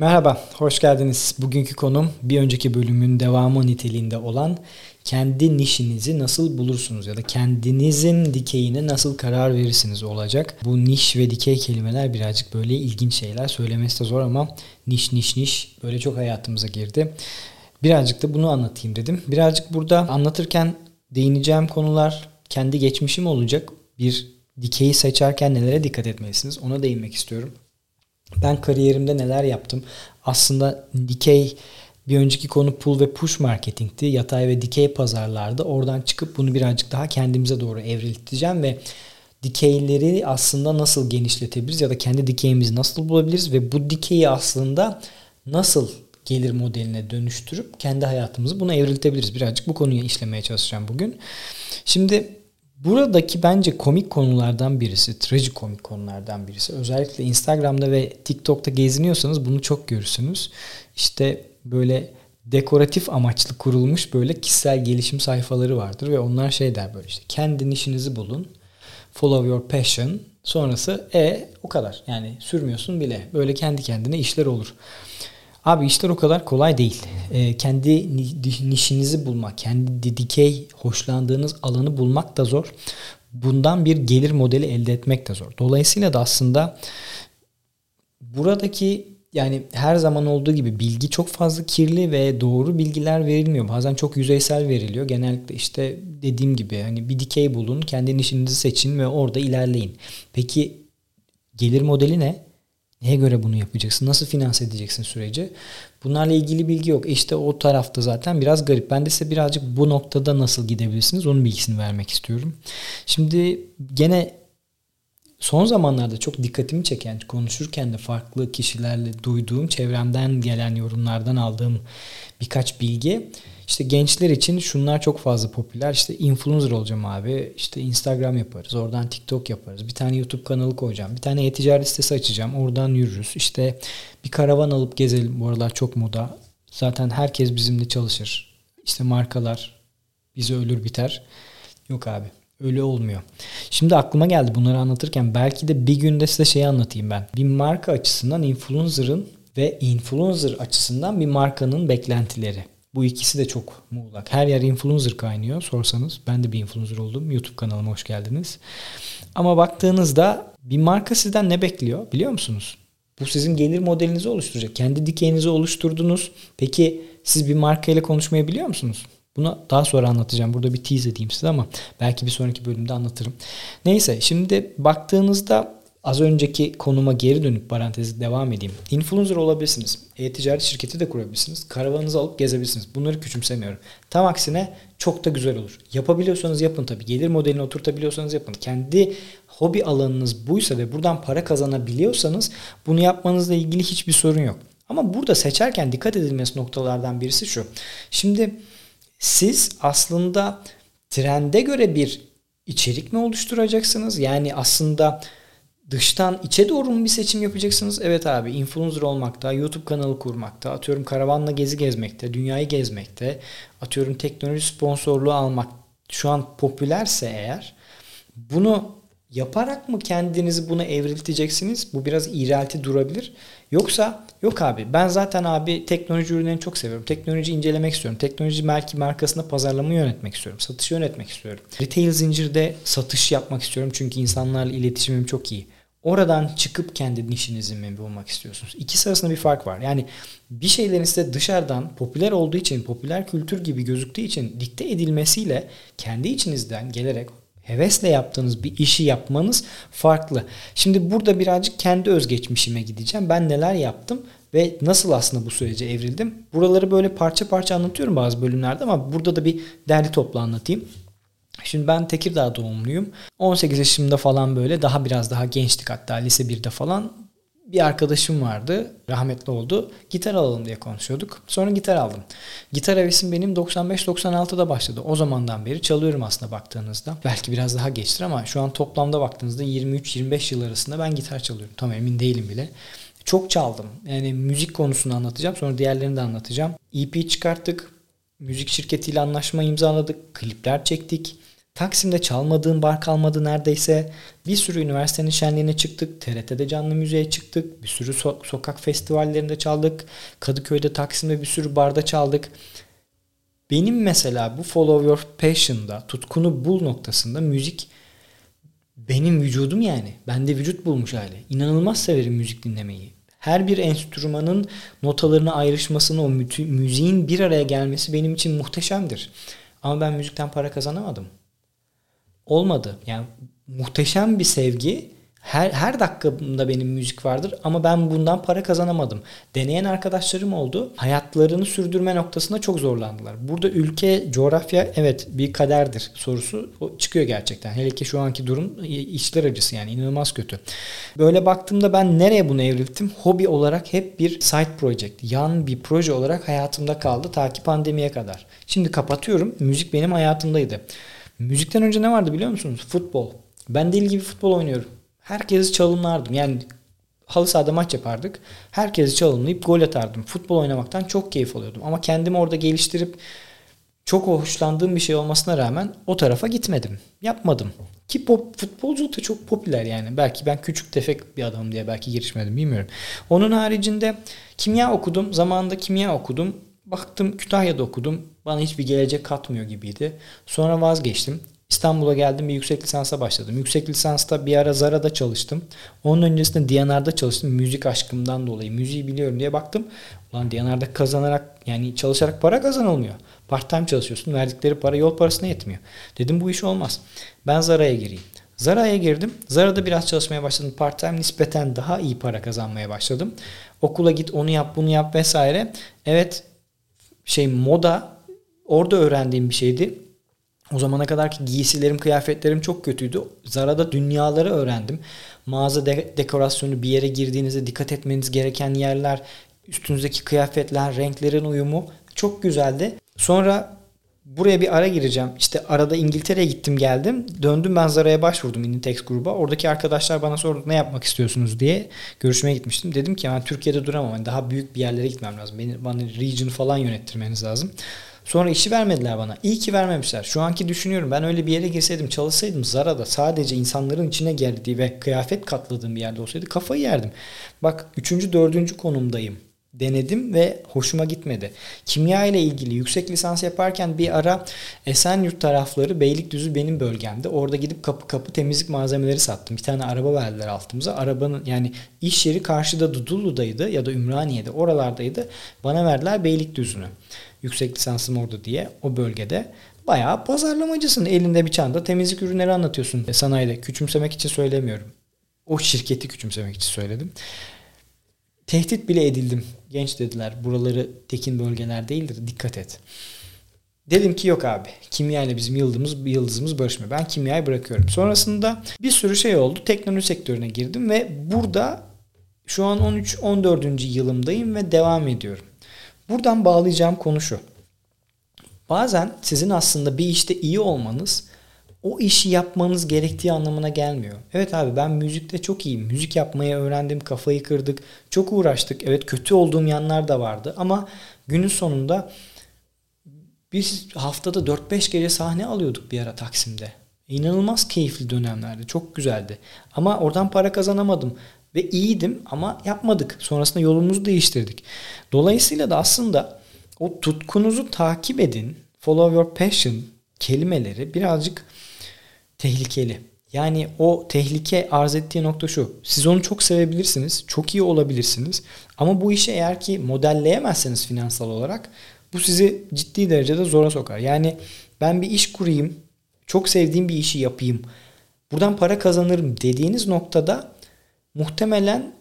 Merhaba, hoş geldiniz. Bugünkü konum bir önceki bölümün devamı niteliğinde olan kendi nişinizi nasıl bulursunuz ya da kendinizin dikeyine nasıl karar verirsiniz olacak. Bu niş ve dikey kelimeler birazcık böyle ilginç şeyler. Söylemesi de zor ama niş niş niş böyle çok hayatımıza girdi. Birazcık da bunu anlatayım dedim. Birazcık burada anlatırken değineceğim konular kendi geçmişim olacak. Bir dikeyi seçerken nelere dikkat etmelisiniz ona değinmek istiyorum. Ben kariyerimde neler yaptım? Aslında dikey bir önceki konu pull ve push marketingti. Yatay ve dikey pazarlarda oradan çıkıp bunu birazcık daha kendimize doğru evrilteceğim ve dikeyleri aslında nasıl genişletebiliriz ya da kendi dikeyimizi nasıl bulabiliriz ve bu dikeyi aslında nasıl gelir modeline dönüştürüp kendi hayatımızı buna evriltebiliriz. Birazcık bu konuyu işlemeye çalışacağım bugün. Şimdi Buradaki bence komik konulardan birisi, trajikomik konulardan birisi. Özellikle Instagram'da ve TikTok'ta geziniyorsanız bunu çok görürsünüz. İşte böyle dekoratif amaçlı kurulmuş böyle kişisel gelişim sayfaları vardır ve onlar şey der böyle işte kendi işinizi bulun. Follow your passion. Sonrası e o kadar. Yani sürmüyorsun bile. Böyle kendi kendine işler olur. Abi işler o kadar kolay değil. E, kendi nişinizi bulmak, kendi dikey hoşlandığınız alanı bulmak da zor. Bundan bir gelir modeli elde etmek de zor. Dolayısıyla da aslında buradaki yani her zaman olduğu gibi bilgi çok fazla kirli ve doğru bilgiler verilmiyor. Bazen çok yüzeysel veriliyor. Genellikle işte dediğim gibi hani bir dikey bulun, kendi nişinizi seçin ve orada ilerleyin. Peki gelir modeli ne? Neye göre bunu yapacaksın? Nasıl finanse edeceksin süreci? Bunlarla ilgili bilgi yok. İşte o tarafta zaten biraz garip. Ben de size birazcık bu noktada nasıl gidebilirsiniz onun bilgisini vermek istiyorum. Şimdi gene son zamanlarda çok dikkatimi çeken konuşurken de farklı kişilerle duyduğum çevremden gelen yorumlardan aldığım birkaç bilgi işte gençler için şunlar çok fazla popüler. İşte influencer olacağım abi. İşte Instagram yaparız. Oradan TikTok yaparız. Bir tane YouTube kanalı koyacağım. Bir tane e-ticaret sitesi açacağım. Oradan yürürüz. İşte bir karavan alıp gezelim. Bu aralar çok moda. Zaten herkes bizimle çalışır. İşte markalar bizi ölür biter. Yok abi. Öyle olmuyor. Şimdi aklıma geldi bunları anlatırken belki de bir günde size şeyi anlatayım ben. Bir marka açısından influencer'ın ve influencer açısından bir markanın beklentileri. Bu ikisi de çok muğlak. Her yer influencer kaynıyor sorsanız. Ben de bir influencer oldum. YouTube kanalıma hoş geldiniz. Ama baktığınızda bir marka sizden ne bekliyor biliyor musunuz? Bu sizin gelir modelinizi oluşturacak. Kendi dikeyinizi oluşturdunuz. Peki siz bir marka ile konuşmayı biliyor musunuz? Bunu daha sonra anlatacağım. Burada bir tease edeyim size ama belki bir sonraki bölümde anlatırım. Neyse şimdi baktığınızda Az önceki konuma geri dönüp parantezi devam edeyim. Influencer olabilirsiniz. E-ticaret şirketi de kurabilirsiniz. Karavanınızı alıp gezebilirsiniz. Bunları küçümsemiyorum. Tam aksine çok da güzel olur. Yapabiliyorsanız yapın tabii. Gelir modelini oturtabiliyorsanız yapın. Kendi hobi alanınız buysa ve buradan para kazanabiliyorsanız bunu yapmanızla ilgili hiçbir sorun yok. Ama burada seçerken dikkat edilmesi noktalardan birisi şu. Şimdi siz aslında trende göre bir içerik mi oluşturacaksınız? Yani aslında dıştan içe doğru mu bir seçim yapacaksınız? Evet abi influencer olmakta, YouTube kanalı kurmakta, atıyorum karavanla gezi gezmekte, dünyayı gezmekte, atıyorum teknoloji sponsorluğu almak şu an popülerse eğer bunu yaparak mı kendinizi buna evrilteceksiniz? Bu biraz iğrelti durabilir. Yoksa yok abi ben zaten abi teknoloji ürünlerini çok seviyorum. Teknoloji incelemek istiyorum. Teknoloji belki markasında pazarlama yönetmek istiyorum. Satışı yönetmek istiyorum. Retail zincirde satış yapmak istiyorum. Çünkü insanlarla iletişimim çok iyi. Oradan çıkıp kendi nişinizi mi bulmak istiyorsunuz? İkisi arasında bir fark var. Yani bir şeylerin size dışarıdan popüler olduğu için, popüler kültür gibi gözüktüğü için dikte edilmesiyle kendi içinizden gelerek hevesle yaptığınız bir işi yapmanız farklı. Şimdi burada birazcık kendi özgeçmişime gideceğim. Ben neler yaptım ve nasıl aslında bu sürece evrildim? Buraları böyle parça parça anlatıyorum bazı bölümlerde ama burada da bir derli toplu anlatayım. Şimdi ben Tekirdağ doğumluyum. 18 yaşımda falan böyle daha biraz daha gençtik hatta lise 1'de falan bir arkadaşım vardı. Rahmetli oldu. Gitar alalım diye konuşuyorduk. Sonra gitar aldım. Gitar hevesim benim 95-96'da başladı. O zamandan beri çalıyorum aslında baktığınızda. Belki biraz daha geçtir ama şu an toplamda baktığınızda 23-25 yıl arasında ben gitar çalıyorum. Tam emin değilim bile. Çok çaldım. Yani müzik konusunu anlatacağım. Sonra diğerlerini de anlatacağım. EP çıkarttık. Müzik şirketiyle anlaşma imzaladık. Klipler çektik Taksim'de çalmadığım bar kalmadı neredeyse. Bir sürü üniversitenin şenliğine çıktık. TRT'de canlı müziğe çıktık. Bir sürü so- sokak festivallerinde çaldık. Kadıköy'de, Taksim'de bir sürü barda çaldık. Benim mesela bu Follow Your Passion'da, tutkunu bul noktasında müzik benim vücudum yani. Bende vücut bulmuş hali. İnanılmaz severim müzik dinlemeyi. Her bir enstrümanın notalarına ayrışmasını, o müziğin bir araya gelmesi benim için muhteşemdir. Ama ben müzikten para kazanamadım. Olmadı. Yani muhteşem bir sevgi her, her dakikamda benim müzik vardır ama ben bundan para kazanamadım. Deneyen arkadaşlarım oldu. Hayatlarını sürdürme noktasında çok zorlandılar. Burada ülke, coğrafya evet bir kaderdir sorusu çıkıyor gerçekten. Hele ki şu anki durum işler acısı yani inanılmaz kötü. Böyle baktığımda ben nereye bunu evrildim? Hobi olarak hep bir side project, yan bir proje olarak hayatımda kaldı ta ki pandemiye kadar. Şimdi kapatıyorum. Müzik benim hayatımdaydı. Müzikten önce ne vardı biliyor musunuz? Futbol. Ben deli gibi futbol oynuyorum. Herkesi çalımlardım. Yani halı sahada maç yapardık. Herkesi çalımlayıp gol atardım. Futbol oynamaktan çok keyif alıyordum. Ama kendimi orada geliştirip çok hoşlandığım bir şey olmasına rağmen o tarafa gitmedim. Yapmadım. Ki pop, futbolculuk da çok popüler yani. Belki ben küçük tefek bir adamım diye belki girişmedim bilmiyorum. Onun haricinde kimya okudum. Zamanında kimya okudum. Baktım Kütahya'da okudum. Bana hiçbir gelecek katmıyor gibiydi. Sonra vazgeçtim. İstanbul'a geldim bir yüksek lisansa başladım. Yüksek lisansta bir ara Zara'da çalıştım. Onun öncesinde Diyanar'da çalıştım. Müzik aşkımdan dolayı. Müziği biliyorum diye baktım. Ulan Diyanar'da kazanarak yani çalışarak para kazanılmıyor. Part time çalışıyorsun. Verdikleri para yol parasına yetmiyor. Dedim bu iş olmaz. Ben Zara'ya gireyim. Zara'ya girdim. Zara'da biraz çalışmaya başladım. Part time nispeten daha iyi para kazanmaya başladım. Okula git onu yap bunu yap vesaire. Evet şey moda orada öğrendiğim bir şeydi. O zamana kadar ki giysilerim, kıyafetlerim çok kötüydü. Zara'da dünyaları öğrendim. Mağaza de- dekorasyonu bir yere girdiğinizde dikkat etmeniz gereken yerler, üstünüzdeki kıyafetler, renklerin uyumu çok güzeldi. Sonra buraya bir ara gireceğim. İşte arada İngiltere'ye gittim geldim. Döndüm ben Zara'ya başvurdum Inditex gruba. Oradaki arkadaşlar bana sordu ne yapmak istiyorsunuz diye görüşmeye gitmiştim. Dedim ki ben Türkiye'de duramam. Yani daha büyük bir yerlere gitmem lazım. Beni, bana region falan yönettirmeniz lazım. Sonra işi vermediler bana. İyi ki vermemişler. Şu anki düşünüyorum ben öyle bir yere girseydim çalışsaydım Zara'da sadece insanların içine geldiği ve kıyafet katladığım bir yerde olsaydı kafayı yerdim. Bak üçüncü dördüncü konumdayım. Denedim ve hoşuma gitmedi. Kimya ile ilgili yüksek lisans yaparken bir ara Esenyurt tarafları Beylikdüzü benim bölgemde. Orada gidip kapı kapı temizlik malzemeleri sattım. Bir tane araba verdiler altımıza. Arabanın yani iş yeri karşıda Dudullu'daydı ya da Ümraniye'de oralardaydı. Bana verdiler Beylikdüzü'nü yüksek lisansım orada diye o bölgede. Bayağı pazarlamacısın. Elinde bir çanta temizlik ürünleri anlatıyorsun e, sanayide. Küçümsemek için söylemiyorum. O şirketi küçümsemek için söyledim. Tehdit bile edildim. Genç dediler buraları tekin bölgeler değildir dikkat et. Dedim ki yok abi kimya ile bizim yıldızımız, yıldızımız barışmıyor. Ben kimyayı bırakıyorum. Sonrasında bir sürü şey oldu. Teknoloji sektörüne girdim ve burada şu an 13-14. yılımdayım ve devam ediyorum. Buradan bağlayacağım konu şu. Bazen sizin aslında bir işte iyi olmanız o işi yapmanız gerektiği anlamına gelmiyor. Evet abi ben müzikte çok iyiyim. Müzik yapmayı öğrendim, kafayı kırdık. Çok uğraştık. Evet kötü olduğum yanlar da vardı ama günün sonunda biz haftada 4-5 gece sahne alıyorduk bir ara Taksim'de. İnanılmaz keyifli dönemlerdi. Çok güzeldi. Ama oradan para kazanamadım. Ve iyiydim ama yapmadık. Sonrasında yolumuzu değiştirdik. Dolayısıyla da aslında o tutkunuzu takip edin. Follow your passion kelimeleri birazcık tehlikeli. Yani o tehlike arz ettiği nokta şu. Siz onu çok sevebilirsiniz. Çok iyi olabilirsiniz. Ama bu işi eğer ki modelleyemezseniz finansal olarak bu sizi ciddi derecede zora sokar. Yani ben bir iş kurayım. Çok sevdiğim bir işi yapayım. Buradan para kazanırım dediğiniz noktada muhtemelen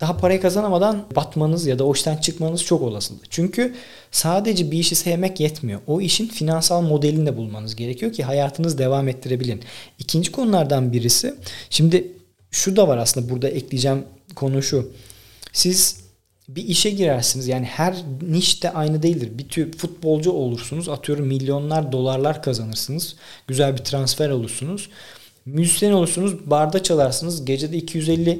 daha parayı kazanamadan batmanız ya da o işten çıkmanız çok olasılı. Çünkü sadece bir işi sevmek yetmiyor. O işin finansal modelini de bulmanız gerekiyor ki hayatınız devam ettirebilin. İkinci konulardan birisi, şimdi şu da var aslında burada ekleyeceğim konu şu. Siz bir işe girersiniz. Yani her niş de aynı değildir. Bir tür futbolcu olursunuz. Atıyorum milyonlar dolarlar kazanırsınız. Güzel bir transfer olursunuz. Müzisyen olursunuz, barda çalarsınız. Gecede 250-300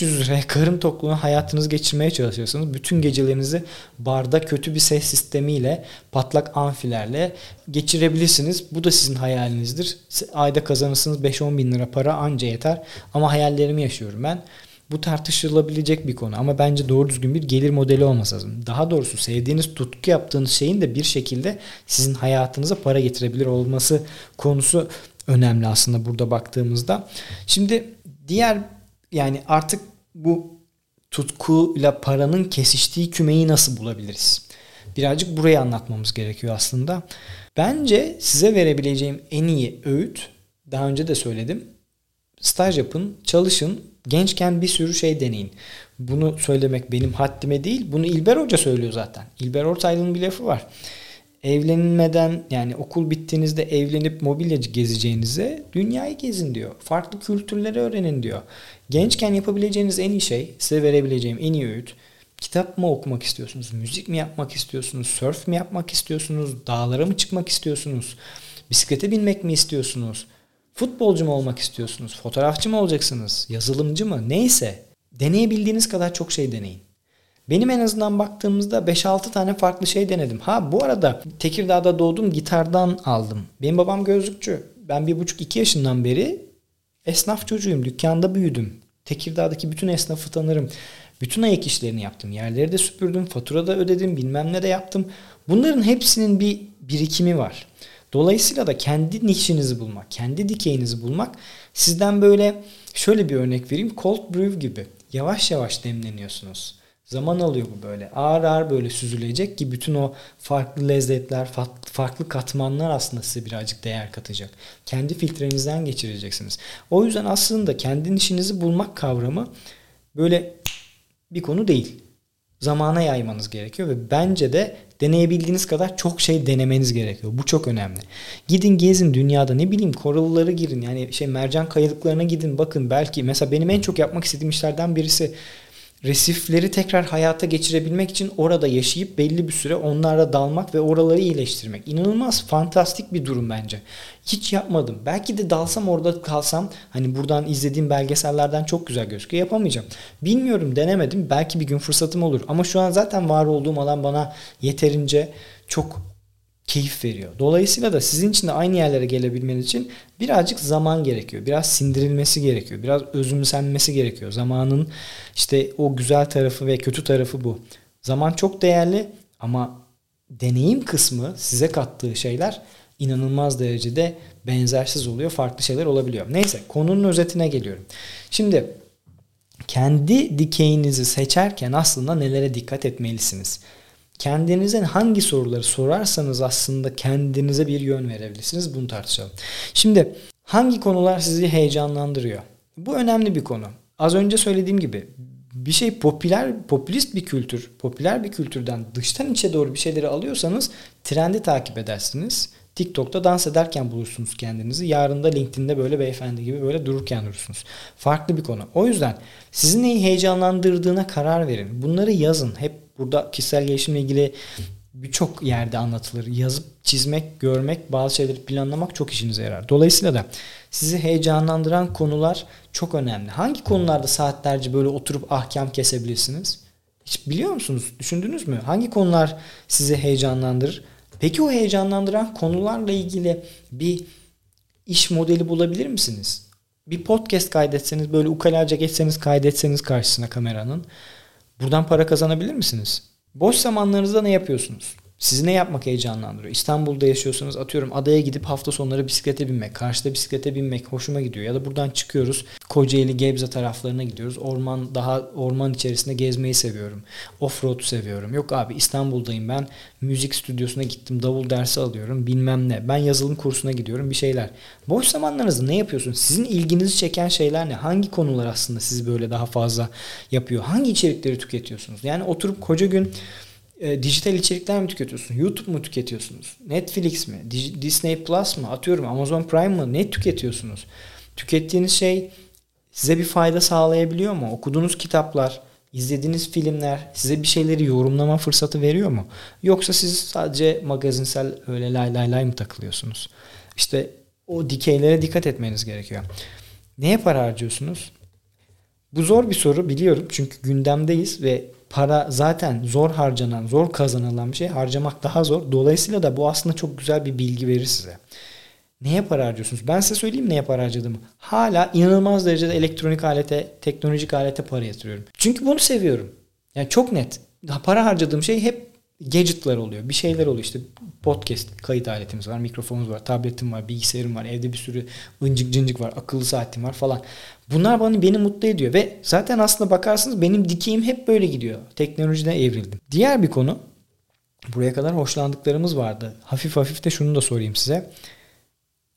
liraya karın tokluğuna hayatınızı geçirmeye çalışıyorsunuz. Bütün gecelerinizi barda kötü bir ses sistemiyle, patlak amfilerle geçirebilirsiniz. Bu da sizin hayalinizdir. Ayda kazanırsınız 5-10 bin lira para anca yeter. Ama hayallerimi yaşıyorum ben. Bu tartışılabilecek bir konu ama bence doğru düzgün bir gelir modeli olması lazım. Daha doğrusu sevdiğiniz tutku yaptığınız şeyin de bir şekilde sizin hayatınıza para getirebilir olması konusu önemli aslında burada baktığımızda. Şimdi diğer yani artık bu tutkuyla paranın kesiştiği kümeyi nasıl bulabiliriz? Birazcık burayı anlatmamız gerekiyor aslında. Bence size verebileceğim en iyi öğüt daha önce de söyledim. Staj yapın, çalışın, gençken bir sürü şey deneyin. Bunu söylemek benim haddime değil. Bunu İlber Hoca söylüyor zaten. İlber Ortaylı'nın bir lafı var evlenmeden yani okul bittiğinizde evlenip mobilyacı gezeceğinize dünyayı gezin diyor. Farklı kültürleri öğrenin diyor. Gençken yapabileceğiniz en iyi şey, size verebileceğim en iyi öğüt kitap mı okumak istiyorsunuz? Müzik mi yapmak istiyorsunuz? Surf mi yapmak istiyorsunuz? Dağlara mı çıkmak istiyorsunuz? Bisiklete binmek mi istiyorsunuz? Futbolcu mu olmak istiyorsunuz? Fotoğrafçı mı olacaksınız? Yazılımcı mı? Neyse. Deneyebildiğiniz kadar çok şey deneyin. Benim en azından baktığımızda 5-6 tane farklı şey denedim. Ha bu arada Tekirdağ'da doğdum gitardan aldım. Benim babam gözlükçü. Ben bir buçuk iki yaşından beri esnaf çocuğuyum. Dükkanda büyüdüm. Tekirdağ'daki bütün esnafı tanırım. Bütün ayak işlerini yaptım. Yerleri de süpürdüm. Fatura da ödedim. Bilmem ne de yaptım. Bunların hepsinin bir birikimi var. Dolayısıyla da kendi nişinizi bulmak, kendi dikeyinizi bulmak sizden böyle şöyle bir örnek vereyim. Cold brew gibi yavaş yavaş demleniyorsunuz. Zaman alıyor bu böyle. Ağır ağır böyle süzülecek ki bütün o farklı lezzetler, farklı katmanlar aslında size birazcık değer katacak. Kendi filtrenizden geçireceksiniz. O yüzden aslında kendi işinizi bulmak kavramı böyle bir konu değil. Zamana yaymanız gerekiyor ve bence de deneyebildiğiniz kadar çok şey denemeniz gerekiyor. Bu çok önemli. Gidin gezin dünyada ne bileyim koralları girin yani şey mercan kayalıklarına gidin bakın belki mesela benim en çok yapmak istediğim işlerden birisi resifleri tekrar hayata geçirebilmek için orada yaşayıp belli bir süre onlarla dalmak ve oraları iyileştirmek. İnanılmaz fantastik bir durum bence. Hiç yapmadım. Belki de dalsam orada kalsam hani buradan izlediğim belgesellerden çok güzel gözüküyor. Yapamayacağım. Bilmiyorum denemedim. Belki bir gün fırsatım olur. Ama şu an zaten var olduğum alan bana yeterince çok keyif veriyor. Dolayısıyla da sizin için de aynı yerlere gelebilmeniz için birazcık zaman gerekiyor. Biraz sindirilmesi gerekiyor. Biraz özümsenmesi gerekiyor. Zamanın işte o güzel tarafı ve kötü tarafı bu. Zaman çok değerli ama deneyim kısmı size kattığı şeyler inanılmaz derecede benzersiz oluyor. Farklı şeyler olabiliyor. Neyse konunun özetine geliyorum. Şimdi kendi dikeyinizi seçerken aslında nelere dikkat etmelisiniz? Kendinize hangi soruları sorarsanız aslında kendinize bir yön verebilirsiniz. Bunu tartışalım. Şimdi hangi konular sizi heyecanlandırıyor? Bu önemli bir konu. Az önce söylediğim gibi bir şey popüler, popülist bir kültür, popüler bir kültürden dıştan içe doğru bir şeyleri alıyorsanız trendi takip edersiniz. TikTok'ta dans ederken bulursunuz kendinizi. Yarın da LinkedIn'de böyle beyefendi gibi böyle dururken durursunuz. Farklı bir konu. O yüzden sizin neyi heyecanlandırdığına karar verin. Bunları yazın. Hep burada kişisel gelişimle ilgili birçok yerde anlatılır. Yazıp çizmek, görmek, bazı şeyleri planlamak çok işinize yarar. Dolayısıyla da sizi heyecanlandıran konular çok önemli. Hangi konularda saatlerce böyle oturup ahkam kesebilirsiniz? Hiç biliyor musunuz? Düşündünüz mü? Hangi konular sizi heyecanlandırır? Peki o heyecanlandıran konularla ilgili bir iş modeli bulabilir misiniz? Bir podcast kaydetseniz böyle ukalaca geçseniz kaydetseniz karşısına kameranın buradan para kazanabilir misiniz? Boş zamanlarınızda ne yapıyorsunuz? Sizi ne yapmak heyecanlandırıyor? İstanbul'da yaşıyorsanız atıyorum adaya gidip hafta sonları bisiklete binmek, karşıda bisiklete binmek hoşuma gidiyor. Ya da buradan çıkıyoruz Kocaeli, Gebze taraflarına gidiyoruz. Orman daha orman içerisinde gezmeyi seviyorum. Offroad seviyorum. Yok abi İstanbul'dayım ben. Müzik stüdyosuna gittim. Davul dersi alıyorum. Bilmem ne. Ben yazılım kursuna gidiyorum. Bir şeyler. Boş zamanlarınızda ne yapıyorsunuz? Sizin ilginizi çeken şeyler ne? Hangi konular aslında sizi böyle daha fazla yapıyor? Hangi içerikleri tüketiyorsunuz? Yani oturup koca gün e, dijital içerikler mi tüketiyorsun? YouTube mu tüketiyorsunuz? Netflix mi? Disney Plus mı? Atıyorum Amazon Prime mı? Ne tüketiyorsunuz? Tükettiğiniz şey size bir fayda sağlayabiliyor mu? Okuduğunuz kitaplar, izlediğiniz filmler size bir şeyleri yorumlama fırsatı veriyor mu? Yoksa siz sadece magazinsel öyle lay lay lay mı takılıyorsunuz? İşte o dikeylere dikkat etmeniz gerekiyor. Neye para harcıyorsunuz? Bu zor bir soru biliyorum çünkü gündemdeyiz ve para zaten zor harcanan, zor kazanılan bir şey. Harcamak daha zor. Dolayısıyla da bu aslında çok güzel bir bilgi verir size. Neye para harcıyorsunuz? Ben size söyleyeyim neye para harcadığımı. Hala inanılmaz derecede elektronik alete, teknolojik alete para yatırıyorum. Çünkü bunu seviyorum. Yani çok net. Para harcadığım şey hep gadgetlar oluyor. Bir şeyler oluyor işte podcast kayıt aletimiz var, mikrofonumuz var, tabletim var, bilgisayarım var, evde bir sürü ıncık cıncık var, akıllı saatim var falan. Bunlar bana beni mutlu ediyor ve zaten aslında bakarsınız benim dikeyim hep böyle gidiyor. Teknolojiden evrildim. Diğer bir konu buraya kadar hoşlandıklarımız vardı. Hafif hafif de şunu da sorayım size.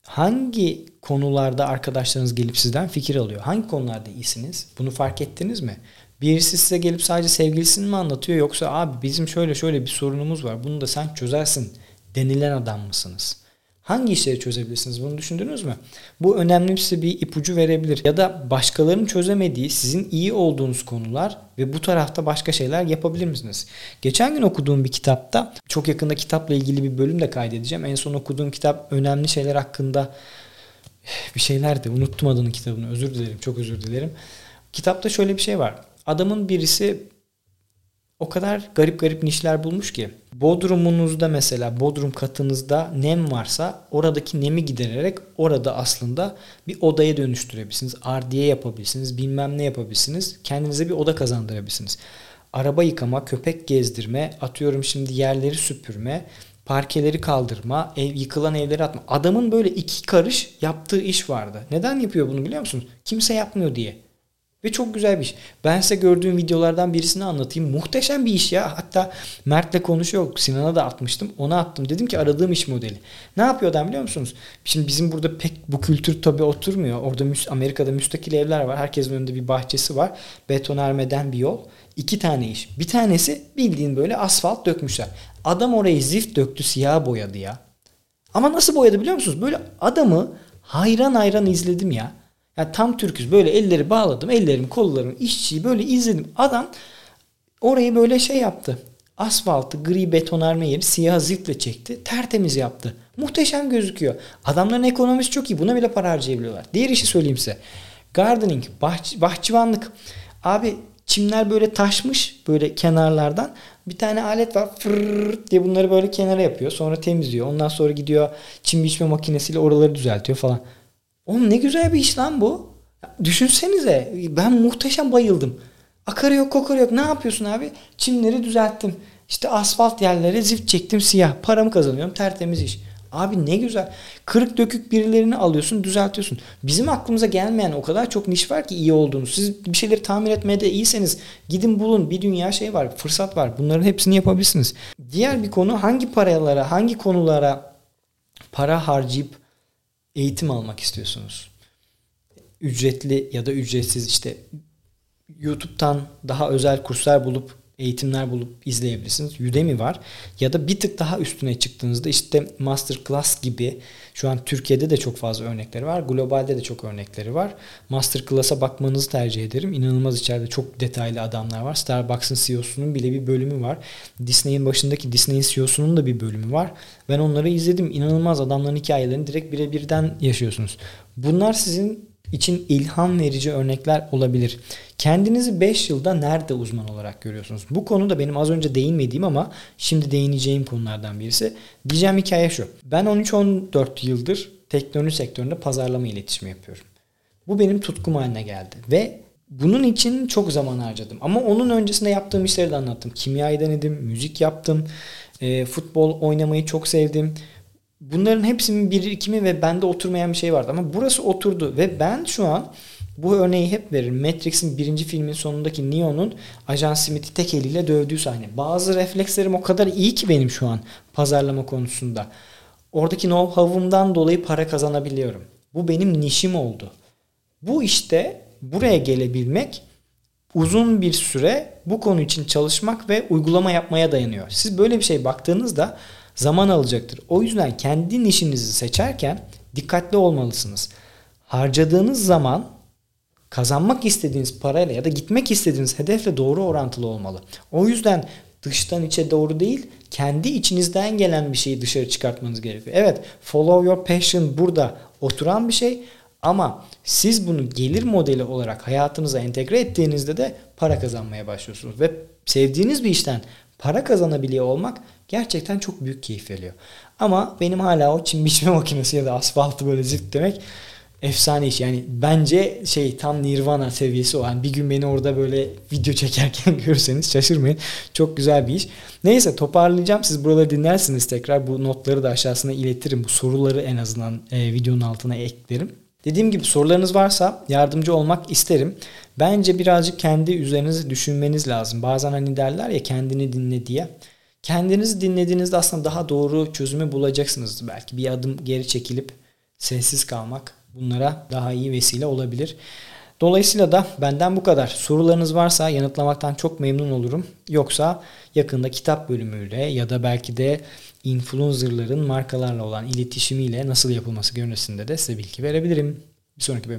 Hangi konularda arkadaşlarınız gelip sizden fikir alıyor? Hangi konularda iyisiniz? Bunu fark ettiniz mi? Birisi size gelip sadece sevgilisini mi anlatıyor yoksa abi bizim şöyle şöyle bir sorunumuz var bunu da sen çözersin denilen adam mısınız? Hangi işleri çözebilirsiniz bunu düşündünüz mü? Bu önemli size bir ipucu verebilir. Ya da başkalarının çözemediği sizin iyi olduğunuz konular ve bu tarafta başka şeyler yapabilir misiniz? Geçen gün okuduğum bir kitapta çok yakında kitapla ilgili bir bölüm de kaydedeceğim. En son okuduğum kitap önemli şeyler hakkında bir şeylerdi. Unuttum adının kitabını. Özür dilerim. Çok özür dilerim. Kitapta şöyle bir şey var. Adamın birisi o kadar garip garip nişler bulmuş ki. Bodrumunuzda mesela bodrum katınızda nem varsa oradaki nemi gidererek orada aslında bir odaya dönüştürebilirsiniz. Ardiye yapabilirsiniz. Bilmem ne yapabilirsiniz. Kendinize bir oda kazandırabilirsiniz. Araba yıkama, köpek gezdirme, atıyorum şimdi yerleri süpürme, parkeleri kaldırma, ev yıkılan evleri atma. Adamın böyle iki karış yaptığı iş vardı. Neden yapıyor bunu biliyor musunuz? Kimse yapmıyor diye. Ve çok güzel bir iş. Ben size gördüğüm videolardan birisini anlatayım. Muhteşem bir iş ya. Hatta Mert'le konuşuyor. Sinan'a da atmıştım. Ona attım. Dedim ki aradığım iş modeli. Ne yapıyor adam biliyor musunuz? Şimdi bizim burada pek bu kültür tabi oturmuyor. Orada Amerika'da müstakil evler var. Herkesin önünde bir bahçesi var. Betonarmeden bir yol. İki tane iş. Bir tanesi bildiğin böyle asfalt dökmüşler. Adam orayı zift döktü siyah boyadı ya. Ama nasıl boyadı biliyor musunuz? Böyle adamı hayran hayran izledim ya. Yani tam Türküz. Böyle elleri bağladım. Ellerim, kollarım, işçiyi böyle izledim. Adam orayı böyle şey yaptı. Asfaltı, gri betonarme yeri siyah ziftle çekti. Tertemiz yaptı. Muhteşem gözüküyor. Adamların ekonomisi çok iyi. Buna bile para harcayabiliyorlar. Diğer işi söyleyeyim size. Gardening, bahç bahçıvanlık. Abi çimler böyle taşmış böyle kenarlardan. Bir tane alet var fırr diye bunları böyle kenara yapıyor. Sonra temizliyor. Ondan sonra gidiyor çim biçme makinesiyle oraları düzeltiyor falan. Oğlum ne güzel bir iş lan bu. Düşünsenize ben muhteşem bayıldım. Akarı yok kokarı yok. Ne yapıyorsun abi? Çimleri düzelttim. İşte asfalt yerlere zift çektim siyah. Paramı kazanıyorum tertemiz iş. Abi ne güzel. Kırık dökük birilerini alıyorsun düzeltiyorsun. Bizim aklımıza gelmeyen o kadar çok niş var ki iyi olduğunu. Siz bir şeyleri tamir etmeye de iyiseniz gidin bulun. Bir dünya şey var fırsat var. Bunların hepsini yapabilirsiniz. Diğer bir konu hangi paralara hangi konulara para harcayıp eğitim almak istiyorsunuz. Ücretli ya da ücretsiz işte YouTube'dan daha özel kurslar bulup eğitimler bulup izleyebilirsiniz. Udemy var. Ya da bir tık daha üstüne çıktığınızda işte Masterclass gibi şu an Türkiye'de de çok fazla örnekleri var. Globalde de çok örnekleri var. Masterclass'a bakmanızı tercih ederim. İnanılmaz içeride çok detaylı adamlar var. Starbucks'ın CEO'sunun bile bir bölümü var. Disney'in başındaki Disney'in CEO'sunun da bir bölümü var. Ben onları izledim. İnanılmaz adamların hikayelerini direkt birebirden yaşıyorsunuz. Bunlar sizin için ilham verici örnekler olabilir. Kendinizi 5 yılda nerede uzman olarak görüyorsunuz? Bu konu da benim az önce değinmediğim ama şimdi değineceğim konulardan birisi. Diyeceğim hikaye şu. Ben 13-14 yıldır teknoloji sektöründe pazarlama iletişimi yapıyorum. Bu benim tutkum haline geldi ve bunun için çok zaman harcadım. Ama onun öncesinde yaptığım işleri de anlattım. Kimyayı denedim, müzik yaptım, e, futbol oynamayı çok sevdim bunların hepsinin birikimi ve bende oturmayan bir şey vardı. Ama burası oturdu ve ben şu an bu örneği hep veririm. Matrix'in birinci filmin sonundaki Neo'nun Ajan Smith'i tek eliyle dövdüğü sahne. Bazı reflekslerim o kadar iyi ki benim şu an pazarlama konusunda. Oradaki know-how'umdan dolayı para kazanabiliyorum. Bu benim nişim oldu. Bu işte buraya gelebilmek uzun bir süre bu konu için çalışmak ve uygulama yapmaya dayanıyor. Siz böyle bir şey baktığınızda zaman alacaktır. O yüzden kendi nişinizi seçerken dikkatli olmalısınız. Harcadığınız zaman kazanmak istediğiniz parayla ya da gitmek istediğiniz hedefle doğru orantılı olmalı. O yüzden dıştan içe doğru değil, kendi içinizden gelen bir şeyi dışarı çıkartmanız gerekiyor. Evet, follow your passion burada oturan bir şey. Ama siz bunu gelir modeli olarak hayatınıza entegre ettiğinizde de para kazanmaya başlıyorsunuz. Ve sevdiğiniz bir işten para kazanabiliyor olmak gerçekten çok büyük keyif veriyor. Ama benim hala o çim biçme makinesi ya da asfaltı böyle zift demek efsane iş. Yani bence şey tam nirvana seviyesi o. Yani bir gün beni orada böyle video çekerken görürseniz şaşırmayın. Çok güzel bir iş. Neyse toparlayacağım. Siz buraları dinlersiniz tekrar. Bu notları da aşağısına iletirim. Bu soruları en azından e, videonun altına eklerim. Dediğim gibi sorularınız varsa yardımcı olmak isterim. Bence birazcık kendi üzerinizi düşünmeniz lazım. Bazen hani derler ya kendini dinle diye. Kendinizi dinlediğinizde aslında daha doğru çözümü bulacaksınız. Belki bir adım geri çekilip sessiz kalmak bunlara daha iyi vesile olabilir. Dolayısıyla da benden bu kadar. Sorularınız varsa yanıtlamaktan çok memnun olurum. Yoksa yakında kitap bölümüyle ya da belki de influencerların markalarla olan iletişimiyle nasıl yapılması görüntüsünde de size bilgi verebilirim. Bir sonraki bölümde